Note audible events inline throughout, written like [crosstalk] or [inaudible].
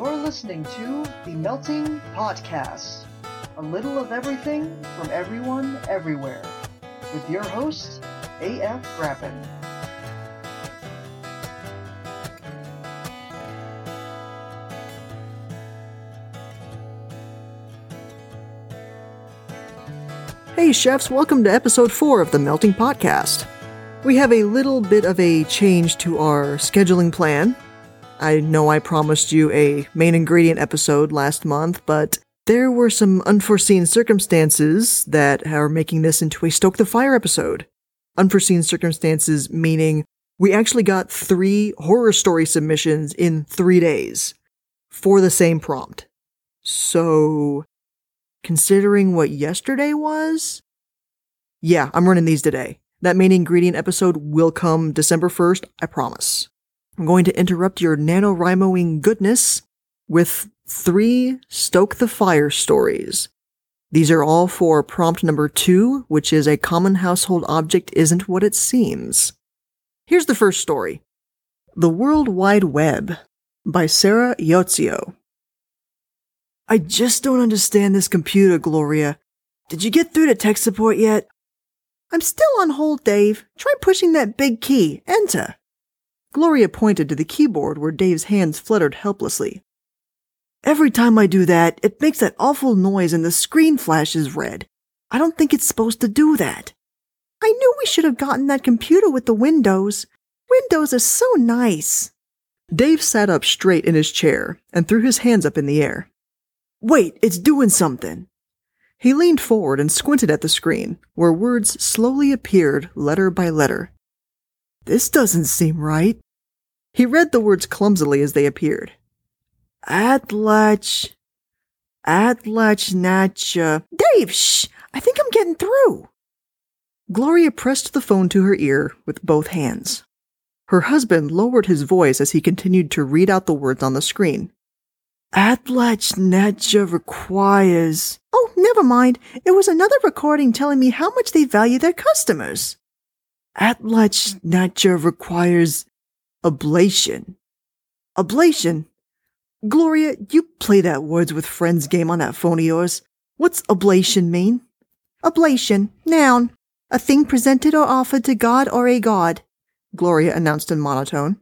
You're listening to the Melting Podcast. A little of everything from everyone everywhere. With your host, AF Grappin. Hey, chefs, welcome to episode 4 of the Melting Podcast. We have a little bit of a change to our scheduling plan. I know I promised you a main ingredient episode last month, but there were some unforeseen circumstances that are making this into a Stoke the Fire episode. Unforeseen circumstances meaning we actually got three horror story submissions in three days for the same prompt. So, considering what yesterday was, yeah, I'm running these today. That main ingredient episode will come December 1st, I promise. I'm going to interrupt your NaNoWriMoing goodness with three Stoke the Fire stories. These are all for prompt number two, which is a common household object isn't what it seems. Here's the first story. The World Wide Web by Sarah Iozzio. I just don't understand this computer, Gloria. Did you get through to tech support yet? I'm still on hold, Dave. Try pushing that big key. Enter. Gloria pointed to the keyboard where Dave's hands fluttered helplessly. Every time I do that, it makes that awful noise and the screen flashes red. I don't think it's supposed to do that. I knew we should have gotten that computer with the windows. Windows are so nice. Dave sat up straight in his chair and threw his hands up in the air. Wait, it's doing something. He leaned forward and squinted at the screen, where words slowly appeared letter by letter. This doesn't seem right. He read the words clumsily as they appeared. Atlach. Atlach Dave, shh! I think I'm getting through. Gloria pressed the phone to her ear with both hands. Her husband lowered his voice as he continued to read out the words on the screen. Atlach Nacha requires. Oh, never mind. It was another recording telling me how much they value their customers. Atlach mm. requires ablation. Ablation? Gloria, you play that words with friends game on that phone of yours. What's ablation mean? Ablation, noun. A thing presented or offered to God or a god, Gloria announced in monotone.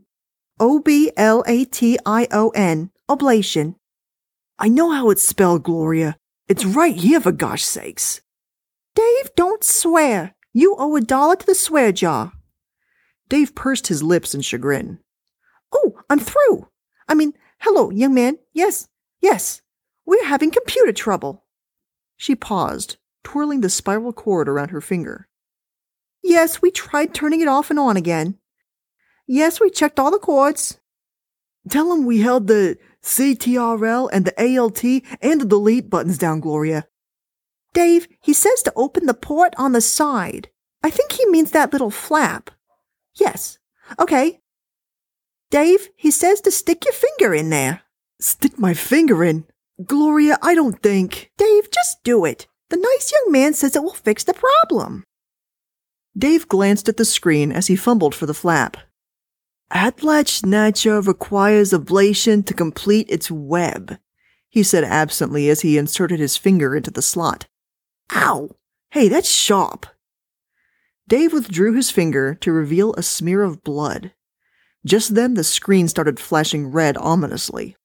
O B L A T I O N, oblation. I know how it's spelled, Gloria. It's right here, for gosh sakes. Dave, don't swear. You owe a dollar to the swear jar. Dave pursed his lips in chagrin. Oh, I'm through. I mean, hello, young man. Yes, yes. We're having computer trouble. She paused, twirling the spiral cord around her finger. Yes, we tried turning it off and on again. Yes, we checked all the cords. Tell him we held the CTRL and the ALT and the delete buttons down, Gloria. Dave, he says to open the port on the side. I think he means that little flap. Yes. Okay. Dave, he says to stick your finger in there. Stick my finger in? Gloria, I don't think. Dave, just do it. The nice young man says it will fix the problem. Dave glanced at the screen as he fumbled for the flap. Atlach Nacha requires ablation to complete its web, he said absently as he inserted his finger into the slot. Ow! Hey, that's sharp. Dave withdrew his finger to reveal a smear of blood. Just then the screen started flashing red ominously.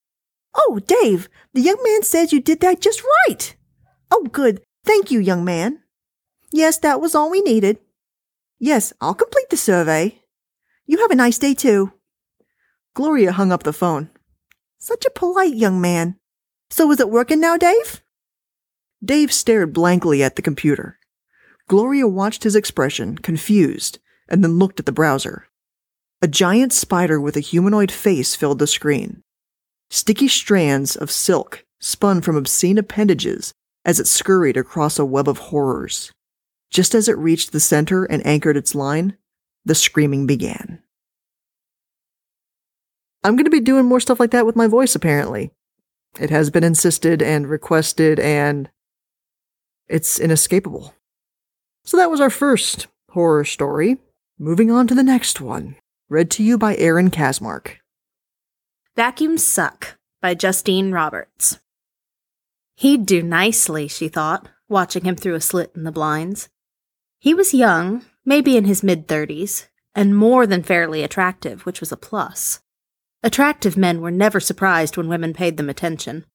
Oh, Dave, the young man says you did that just right. Oh, good. Thank you, young man. Yes, that was all we needed. Yes, I'll complete the survey. You have a nice day too. Gloria hung up the phone. Such a polite young man. So is it working now, Dave? Dave stared blankly at the computer. Gloria watched his expression, confused, and then looked at the browser. A giant spider with a humanoid face filled the screen. Sticky strands of silk spun from obscene appendages as it scurried across a web of horrors. Just as it reached the center and anchored its line, the screaming began. I'm going to be doing more stuff like that with my voice, apparently. It has been insisted and requested, and it's inescapable. So that was our first horror story. Moving on to the next one, read to you by Erin Kazmark. Vacuums suck. by Justine Roberts. He'd do nicely, she thought, watching him through a slit in the blinds. He was young, maybe in his mid thirties, and more than fairly attractive, which was a plus. Attractive men were never surprised when women paid them attention.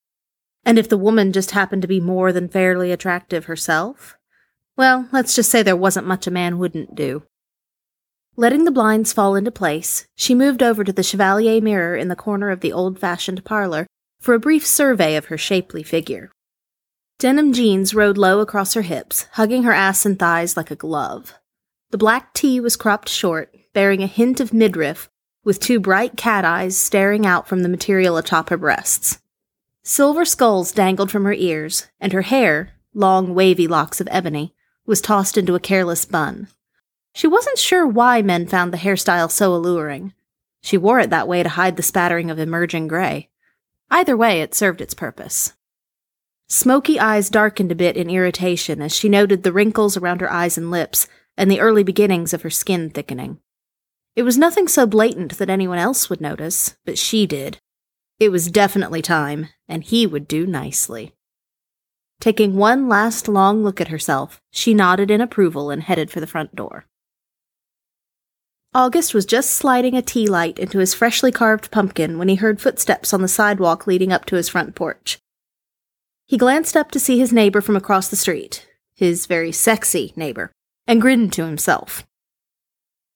And if the woman just happened to be more than fairly attractive herself, well, let's just say there wasn't much a man wouldn't do. Letting the blinds fall into place, she moved over to the chevalier mirror in the corner of the old fashioned parlor for a brief survey of her shapely figure. Denim jeans rode low across her hips, hugging her ass and thighs like a glove. The black tee was cropped short, bearing a hint of midriff, with two bright cat eyes staring out from the material atop her breasts. Silver skulls dangled from her ears, and her hair, long wavy locks of ebony, was tossed into a careless bun. She wasn't sure why men found the hairstyle so alluring. She wore it that way to hide the spattering of emerging gray. Either way, it served its purpose. Smoky eyes darkened a bit in irritation as she noted the wrinkles around her eyes and lips and the early beginnings of her skin thickening. It was nothing so blatant that anyone else would notice, but she did. It was definitely time, and he would do nicely. Taking one last long look at herself, she nodded in approval and headed for the front door. August was just sliding a tea light into his freshly carved pumpkin when he heard footsteps on the sidewalk leading up to his front porch. He glanced up to see his neighbor from across the street, his very sexy neighbor, and grinned to himself.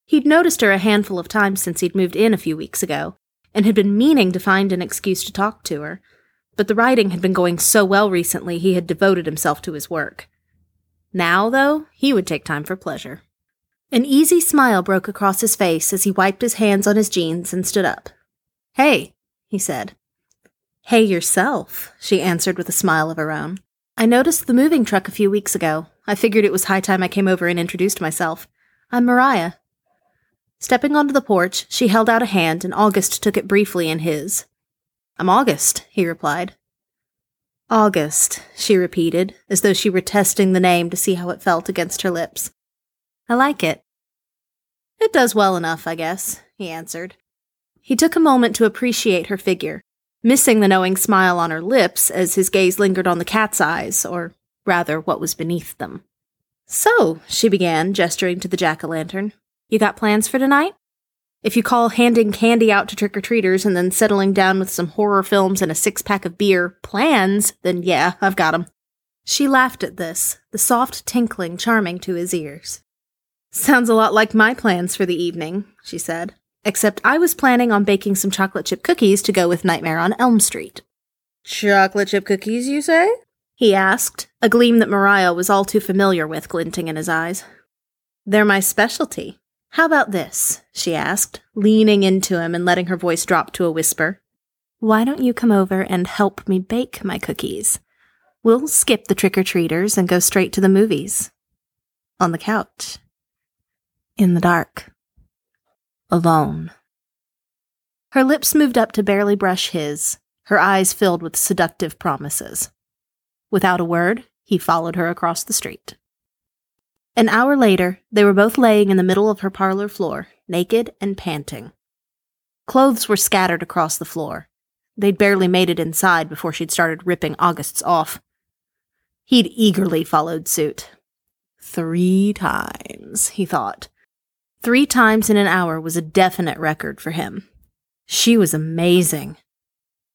He'd noticed her a handful of times since he'd moved in a few weeks ago, and had been meaning to find an excuse to talk to her, but the writing had been going so well recently he had devoted himself to his work. Now, though, he would take time for pleasure. An easy smile broke across his face as he wiped his hands on his jeans and stood up. Hey, he said. Hey yourself, she answered with a smile of her own. I noticed the moving truck a few weeks ago. I figured it was high time I came over and introduced myself. I'm Mariah. Stepping onto the porch, she held out a hand and August took it briefly in his. I'm August, he replied. August, she repeated, as though she were testing the name to see how it felt against her lips. I like it. It does well enough, I guess, he answered. He took a moment to appreciate her figure, missing the knowing smile on her lips as his gaze lingered on the cat's eyes, or rather, what was beneath them. So, she began, gesturing to the jack o' lantern, you got plans for tonight? If you call handing candy out to trick or treaters and then settling down with some horror films and a six pack of beer plans, then yeah, I've got 'em. She laughed at this, the soft tinkling charming to his ears. Sounds a lot like my plans for the evening, she said except I was planning on baking some chocolate chip cookies to go with Nightmare on Elm Street. Chocolate chip cookies, you say? he asked, a gleam that Mariah was all too familiar with glinting in his eyes. They're my specialty. How about this? she asked, leaning into him and letting her voice drop to a whisper. Why don't you come over and help me bake my cookies? We'll skip the trick or treaters and go straight to the movies. On the couch. In the dark alone. Her lips moved up to barely brush his, her eyes filled with seductive promises. Without a word, he followed her across the street. An hour later, they were both laying in the middle of her parlor floor, naked and panting. Clothes were scattered across the floor. They'd barely made it inside before she'd started ripping August's off. He'd eagerly followed suit. Three times, he thought, Three times in an hour was a definite record for him. She was amazing.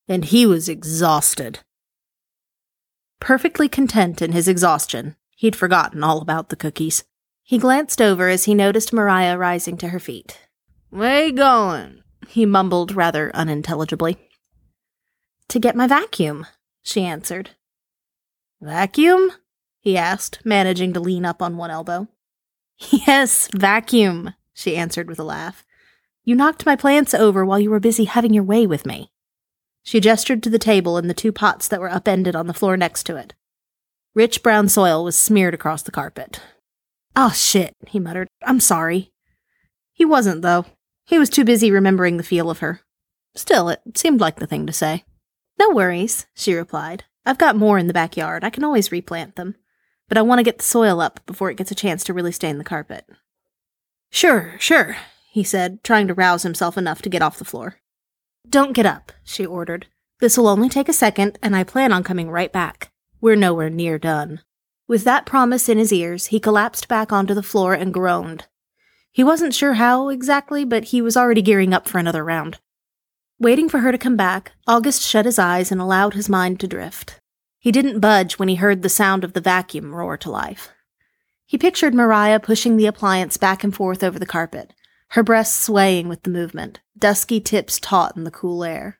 And he was exhausted. Perfectly content in his exhaustion, he'd forgotten all about the cookies. He glanced over as he noticed Mariah rising to her feet. Where you going? he mumbled rather unintelligibly. To get my vacuum, she answered. Vacuum? he asked, managing to lean up on one elbow. Yes, vacuum, she answered with a laugh. You knocked my plants over while you were busy having your way with me. She gestured to the table and the two pots that were upended on the floor next to it. Rich brown soil was smeared across the carpet. Oh, shit, he muttered. I'm sorry. He wasn't, though. He was too busy remembering the feel of her. Still, it seemed like the thing to say. No worries, she replied. I've got more in the backyard. I can always replant them but I want to get the soil up before it gets a chance to really stain the carpet. Sure, sure, he said, trying to rouse himself enough to get off the floor. Don't get up, she ordered. This will only take a second, and I plan on coming right back. We're nowhere near done. With that promise in his ears, he collapsed back onto the floor and groaned. He wasn't sure how exactly, but he was already gearing up for another round. Waiting for her to come back, August shut his eyes and allowed his mind to drift. He didn't budge when he heard the sound of the vacuum roar to life. He pictured Mariah pushing the appliance back and forth over the carpet, her breasts swaying with the movement, dusky tips taut in the cool air.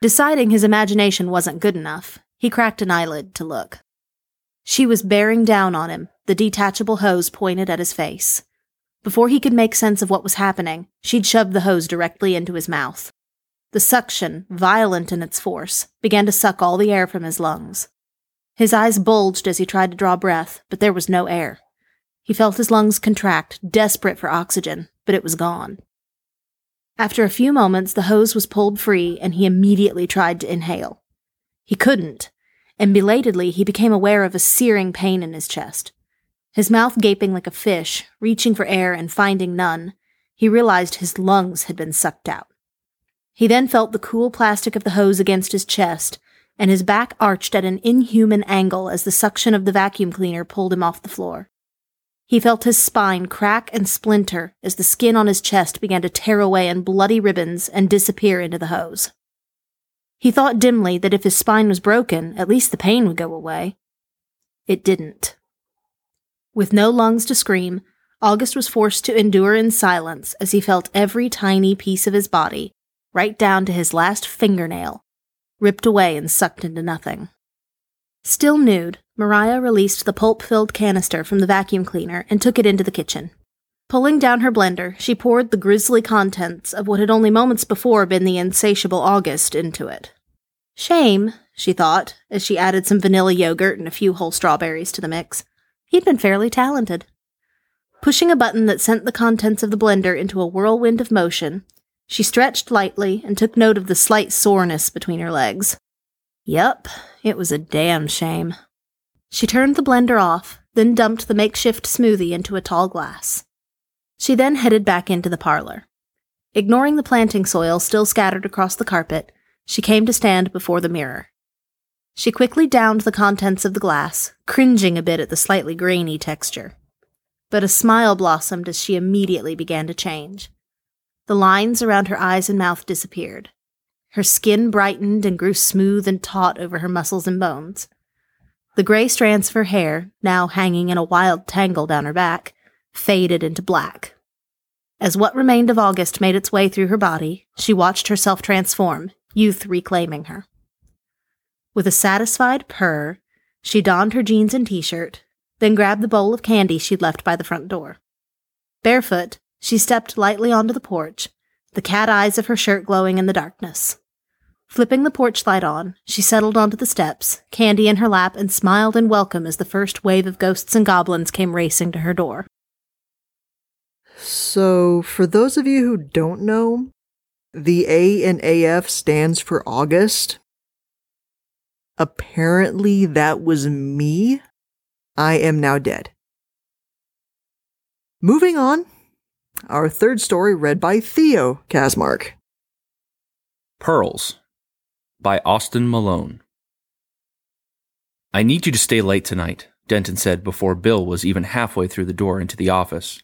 Deciding his imagination wasn't good enough, he cracked an eyelid to look. She was bearing down on him, the detachable hose pointed at his face. Before he could make sense of what was happening, she'd shoved the hose directly into his mouth. The suction, violent in its force, began to suck all the air from his lungs. His eyes bulged as he tried to draw breath, but there was no air. He felt his lungs contract, desperate for oxygen, but it was gone. After a few moments, the hose was pulled free and he immediately tried to inhale. He couldn't, and belatedly he became aware of a searing pain in his chest. His mouth gaping like a fish, reaching for air and finding none, he realized his lungs had been sucked out. He then felt the cool plastic of the hose against his chest, and his back arched at an inhuman angle as the suction of the vacuum cleaner pulled him off the floor. He felt his spine crack and splinter as the skin on his chest began to tear away in bloody ribbons and disappear into the hose. He thought dimly that if his spine was broken, at least the pain would go away. It didn't. With no lungs to scream, August was forced to endure in silence as he felt every tiny piece of his body, right down to his last fingernail, ripped away and sucked into nothing. Still nude, Mariah released the pulp filled canister from the vacuum cleaner and took it into the kitchen. Pulling down her blender, she poured the grisly contents of what had only moments before been the insatiable August into it. Shame, she thought, as she added some vanilla yogurt and a few whole strawberries to the mix. He'd been fairly talented. Pushing a button that sent the contents of the blender into a whirlwind of motion, she stretched lightly and took note of the slight soreness between her legs. Yep, it was a damn shame. She turned the blender off, then dumped the makeshift smoothie into a tall glass. She then headed back into the parlor. Ignoring the planting soil still scattered across the carpet, she came to stand before the mirror. She quickly downed the contents of the glass, cringing a bit at the slightly grainy texture. But a smile blossomed as she immediately began to change. The lines around her eyes and mouth disappeared. Her skin brightened and grew smooth and taut over her muscles and bones. The gray strands of her hair, now hanging in a wild tangle down her back, faded into black. As what remained of August made its way through her body, she watched herself transform, youth reclaiming her. With a satisfied purr, she donned her jeans and t shirt, then grabbed the bowl of candy she'd left by the front door. Barefoot, she stepped lightly onto the porch, the cat eyes of her shirt glowing in the darkness. Flipping the porch light on, she settled onto the steps, candy in her lap, and smiled in welcome as the first wave of ghosts and goblins came racing to her door. So, for those of you who don't know, the A in AF stands for August. Apparently, that was me. I am now dead. Moving on, our third story read by Theo Kazmark. Pearls by Austin Malone. I need you to stay late tonight, Denton said before Bill was even halfway through the door into the office.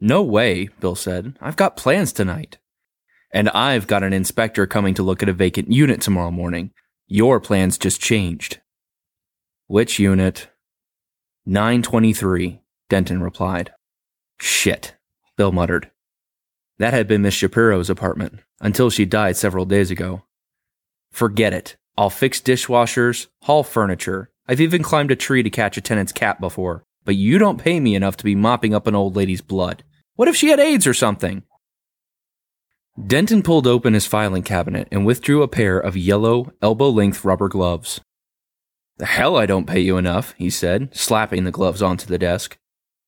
No way, Bill said. I've got plans tonight. And I've got an inspector coming to look at a vacant unit tomorrow morning. Your plans just changed. Which unit? 923, Denton replied. Shit, Bill muttered. That had been Miss Shapiro's apartment until she died several days ago. Forget it. I'll fix dishwashers, haul furniture. I've even climbed a tree to catch a tenant's cat before. But you don't pay me enough to be mopping up an old lady's blood. What if she had AIDS or something? Denton pulled open his filing cabinet and withdrew a pair of yellow, elbow length rubber gloves. The hell I don't pay you enough, he said, slapping the gloves onto the desk.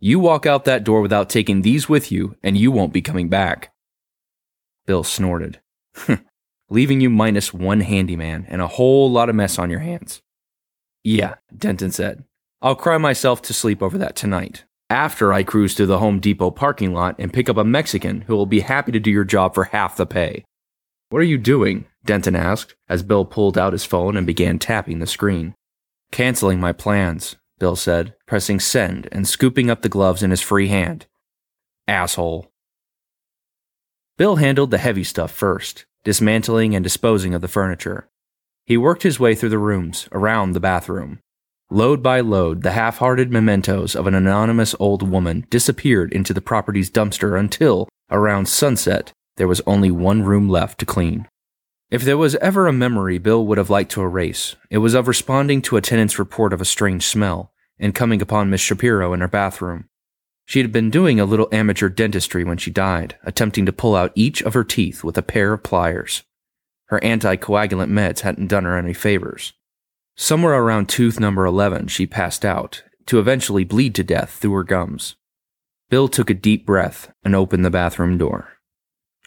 You walk out that door without taking these with you, and you won't be coming back. Bill snorted. [laughs] leaving you minus one handyman and a whole lot of mess on your hands. Yeah, Denton said. I'll cry myself to sleep over that tonight. After I cruise to the Home Depot parking lot and pick up a Mexican who will be happy to do your job for half the pay. What are you doing? Denton asked as Bill pulled out his phone and began tapping the screen. Canceling my plans, Bill said, pressing send and scooping up the gloves in his free hand. Asshole. Bill handled the heavy stuff first, dismantling and disposing of the furniture. He worked his way through the rooms, around the bathroom. Load by load, the half hearted mementos of an anonymous old woman disappeared into the property's dumpster until, around sunset, there was only one room left to clean. If there was ever a memory Bill would have liked to erase, it was of responding to a tenant's report of a strange smell and coming upon Miss Shapiro in her bathroom. She had been doing a little amateur dentistry when she died, attempting to pull out each of her teeth with a pair of pliers. Her anticoagulant meds hadn't done her any favors. Somewhere around tooth number 11, she passed out, to eventually bleed to death through her gums. Bill took a deep breath and opened the bathroom door.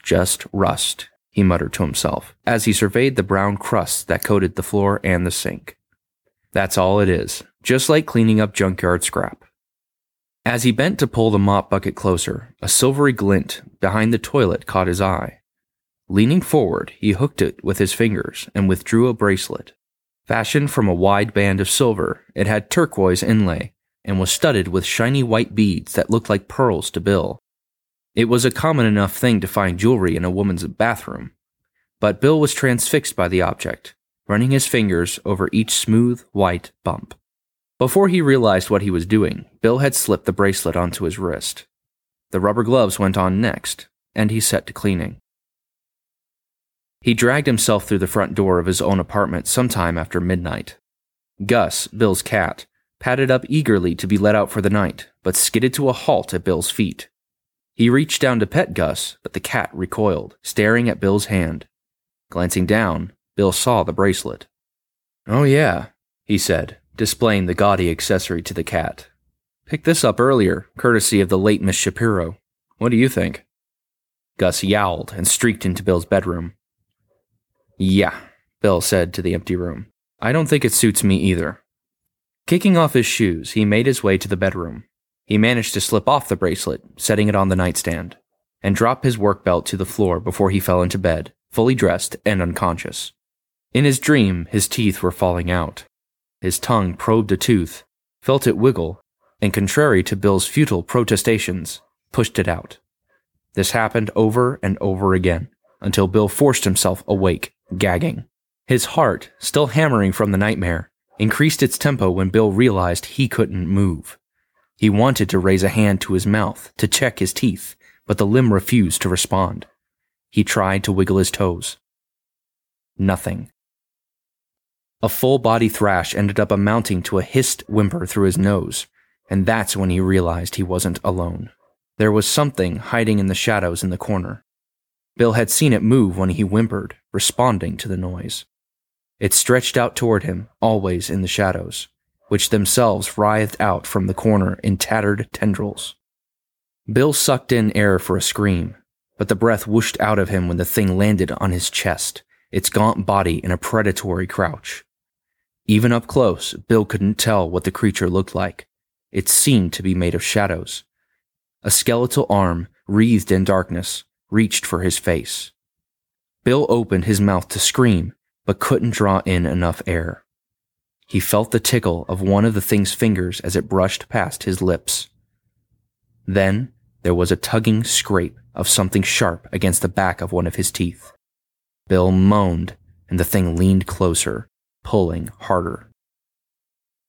Just rust, he muttered to himself as he surveyed the brown crust that coated the floor and the sink. That's all it is, just like cleaning up junkyard scrap. As he bent to pull the mop bucket closer, a silvery glint behind the toilet caught his eye. Leaning forward, he hooked it with his fingers and withdrew a bracelet. Fashioned from a wide band of silver, it had turquoise inlay and was studded with shiny white beads that looked like pearls to Bill. It was a common enough thing to find jewelry in a woman's bathroom. But Bill was transfixed by the object, running his fingers over each smooth, white bump. Before he realized what he was doing, Bill had slipped the bracelet onto his wrist. The rubber gloves went on next, and he set to cleaning. He dragged himself through the front door of his own apartment sometime after midnight. Gus, Bill's cat, padded up eagerly to be let out for the night, but skidded to a halt at Bill's feet. He reached down to pet Gus, but the cat recoiled, staring at Bill's hand. Glancing down, Bill saw the bracelet. Oh, yeah, he said, displaying the gaudy accessory to the cat. Picked this up earlier, courtesy of the late Miss Shapiro. What do you think? Gus yowled and streaked into Bill's bedroom. Yeah, Bill said to the empty room. I don't think it suits me either. Kicking off his shoes, he made his way to the bedroom. He managed to slip off the bracelet, setting it on the nightstand, and drop his work belt to the floor before he fell into bed, fully dressed and unconscious. In his dream, his teeth were falling out. His tongue probed a tooth, felt it wiggle, and contrary to Bill's futile protestations, pushed it out. This happened over and over again until Bill forced himself awake, gagging. His heart, still hammering from the nightmare, increased its tempo when Bill realized he couldn't move. He wanted to raise a hand to his mouth to check his teeth, but the limb refused to respond. He tried to wiggle his toes. Nothing. A full body thrash ended up amounting to a hissed whimper through his nose, and that's when he realized he wasn't alone. There was something hiding in the shadows in the corner. Bill had seen it move when he whimpered, responding to the noise. It stretched out toward him, always in the shadows which themselves writhed out from the corner in tattered tendrils. Bill sucked in air for a scream, but the breath whooshed out of him when the thing landed on his chest, its gaunt body in a predatory crouch. Even up close, Bill couldn't tell what the creature looked like. It seemed to be made of shadows. A skeletal arm, wreathed in darkness, reached for his face. Bill opened his mouth to scream, but couldn't draw in enough air. He felt the tickle of one of the thing's fingers as it brushed past his lips. Then there was a tugging scrape of something sharp against the back of one of his teeth. Bill moaned, and the thing leaned closer, pulling harder.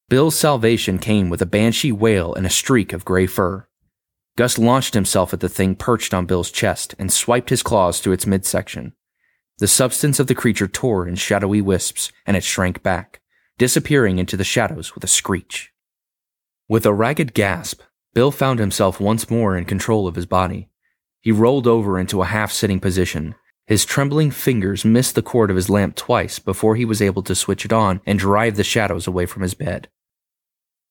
Bill's salvation came with a banshee wail and a streak of gray fur. Gus launched himself at the thing perched on Bill's chest and swiped his claws through its midsection. The substance of the creature tore in shadowy wisps, and it shrank back disappearing into the shadows with a screech. With a ragged gasp, Bill found himself once more in control of his body. He rolled over into a half sitting position. His trembling fingers missed the cord of his lamp twice before he was able to switch it on and drive the shadows away from his bed.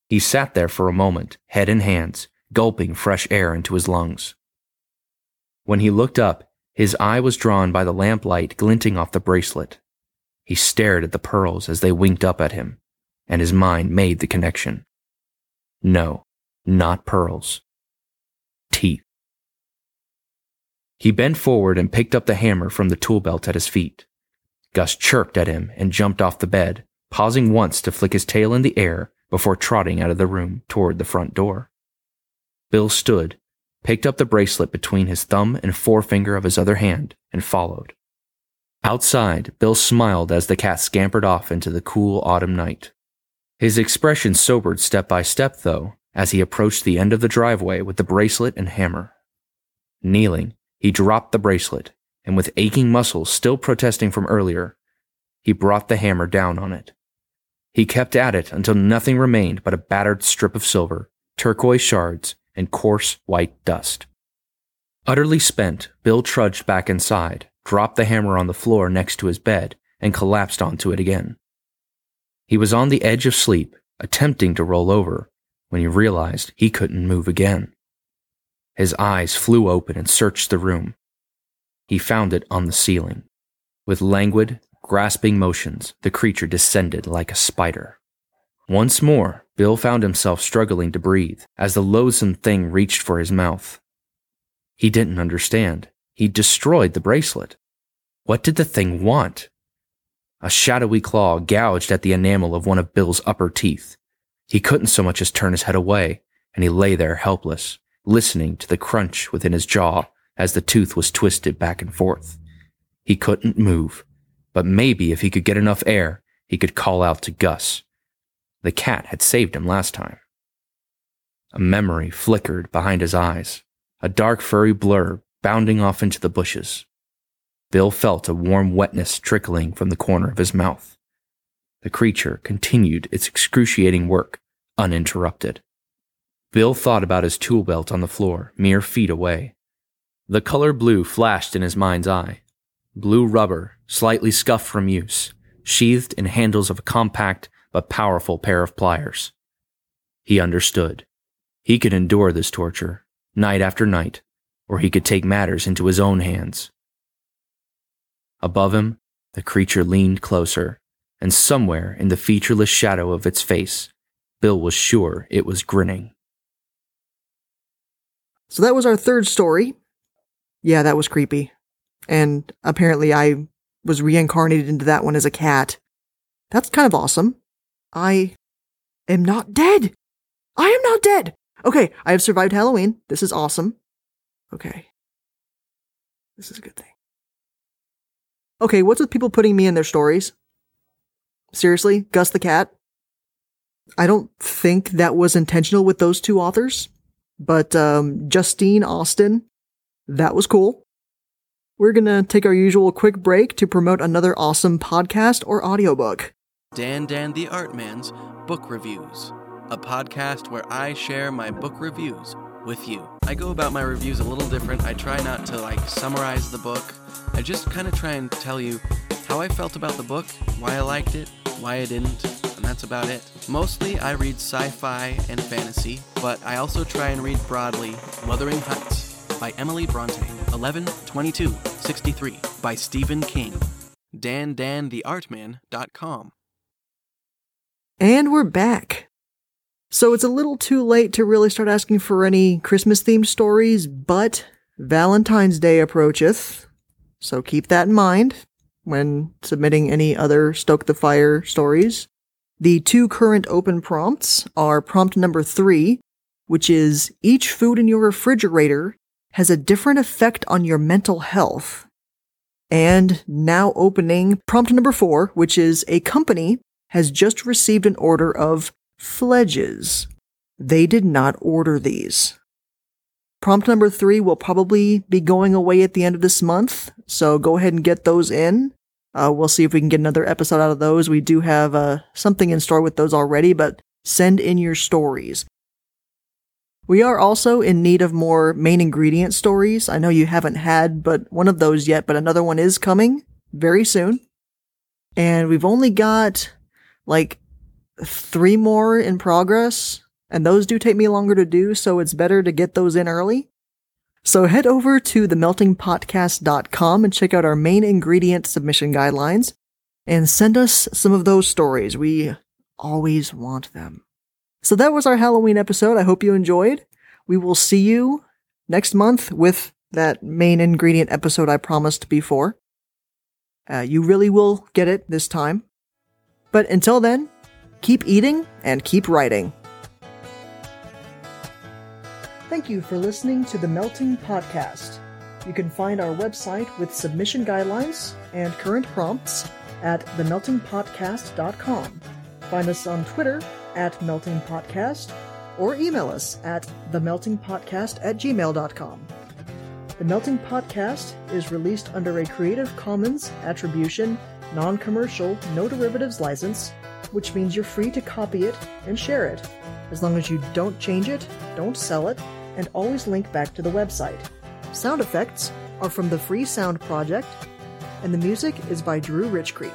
He sat there for a moment, head in hands, gulping fresh air into his lungs. When he looked up, his eye was drawn by the lamplight glinting off the bracelet. He stared at the pearls as they winked up at him, and his mind made the connection. No, not pearls. Teeth. He bent forward and picked up the hammer from the tool belt at his feet. Gus chirped at him and jumped off the bed, pausing once to flick his tail in the air before trotting out of the room toward the front door. Bill stood, picked up the bracelet between his thumb and forefinger of his other hand, and followed. Outside, Bill smiled as the cat scampered off into the cool autumn night. His expression sobered step by step, though, as he approached the end of the driveway with the bracelet and hammer. Kneeling, he dropped the bracelet, and with aching muscles still protesting from earlier, he brought the hammer down on it. He kept at it until nothing remained but a battered strip of silver, turquoise shards, and coarse white dust. Utterly spent, Bill trudged back inside, dropped the hammer on the floor next to his bed, and collapsed onto it again. He was on the edge of sleep, attempting to roll over, when he realized he couldn't move again. His eyes flew open and searched the room. He found it on the ceiling. With languid, grasping motions, the creature descended like a spider. Once more, Bill found himself struggling to breathe as the loathsome thing reached for his mouth. He didn't understand. He'd destroyed the bracelet. What did the thing want? A shadowy claw gouged at the enamel of one of Bill's upper teeth. He couldn't so much as turn his head away, and he lay there helpless, listening to the crunch within his jaw as the tooth was twisted back and forth. He couldn't move, but maybe if he could get enough air, he could call out to Gus. The cat had saved him last time. A memory flickered behind his eyes, a dark furry blur bounding off into the bushes. Bill felt a warm wetness trickling from the corner of his mouth. The creature continued its excruciating work, uninterrupted. Bill thought about his tool belt on the floor, mere feet away. The color blue flashed in his mind's eye. Blue rubber, slightly scuffed from use, sheathed in handles of a compact but powerful pair of pliers. He understood. He could endure this torture, night after night, or he could take matters into his own hands. Above him, the creature leaned closer, and somewhere in the featureless shadow of its face, Bill was sure it was grinning. So that was our third story, yeah, that was creepy. And apparently I was reincarnated into that one as a cat. That's kind of awesome. I am not dead. I am not dead. Okay, I have survived Halloween. This is awesome. Okay. This is a good thing. Okay, what's with people putting me in their stories? Seriously? Gus the cat? I don't think that was intentional with those two authors, but um, Justine Austin that was cool. We're going to take our usual quick break to promote another awesome podcast or audiobook. Dan Dan the Artman's Book Reviews, a podcast where I share my book reviews with you. I go about my reviews a little different. I try not to like summarize the book. I just kind of try and tell you how I felt about the book, why I liked it, why I didn't, and that's about it. Mostly I read sci fi and fantasy, but I also try and read broadly Wuthering Heights by Emily Bronte. 11 22 63 by Stephen King. DanDanTheArtman.com. And we're back. So it's a little too late to really start asking for any Christmas themed stories, but Valentine's Day approacheth. So keep that in mind when submitting any other Stoke the Fire stories. The two current open prompts are prompt number three, which is each food in your refrigerator has a different effect on your mental health. And now opening prompt number four, which is a company has just received an order of fledges. They did not order these. Prompt number three will probably be going away at the end of this month, so go ahead and get those in. Uh, we'll see if we can get another episode out of those. We do have uh, something in store with those already, but send in your stories. We are also in need of more main ingredient stories. I know you haven't had but one of those yet, but another one is coming very soon. And we've only got like three more in progress, and those do take me longer to do, so it's better to get those in early. So head over to themeltingpodcast.com and check out our main ingredient submission guidelines and send us some of those stories. We always want them. So that was our Halloween episode. I hope you enjoyed. We will see you next month with that main ingredient episode I promised before. Uh, you really will get it this time. But until then, keep eating and keep writing. Thank you for listening to the Melting Podcast. You can find our website with submission guidelines and current prompts at themeltingpodcast.com. Find us on Twitter at meltingpodcast or email us at themeltingpodcast at gmail.com. The Melting Podcast is released under a Creative Commons Attribution, Non Commercial, No Derivatives license, which means you're free to copy it and share it, as long as you don't change it, don't sell it, and always link back to the website. Sound effects are from the Free Sound Project, and the music is by Drew Rich Creek.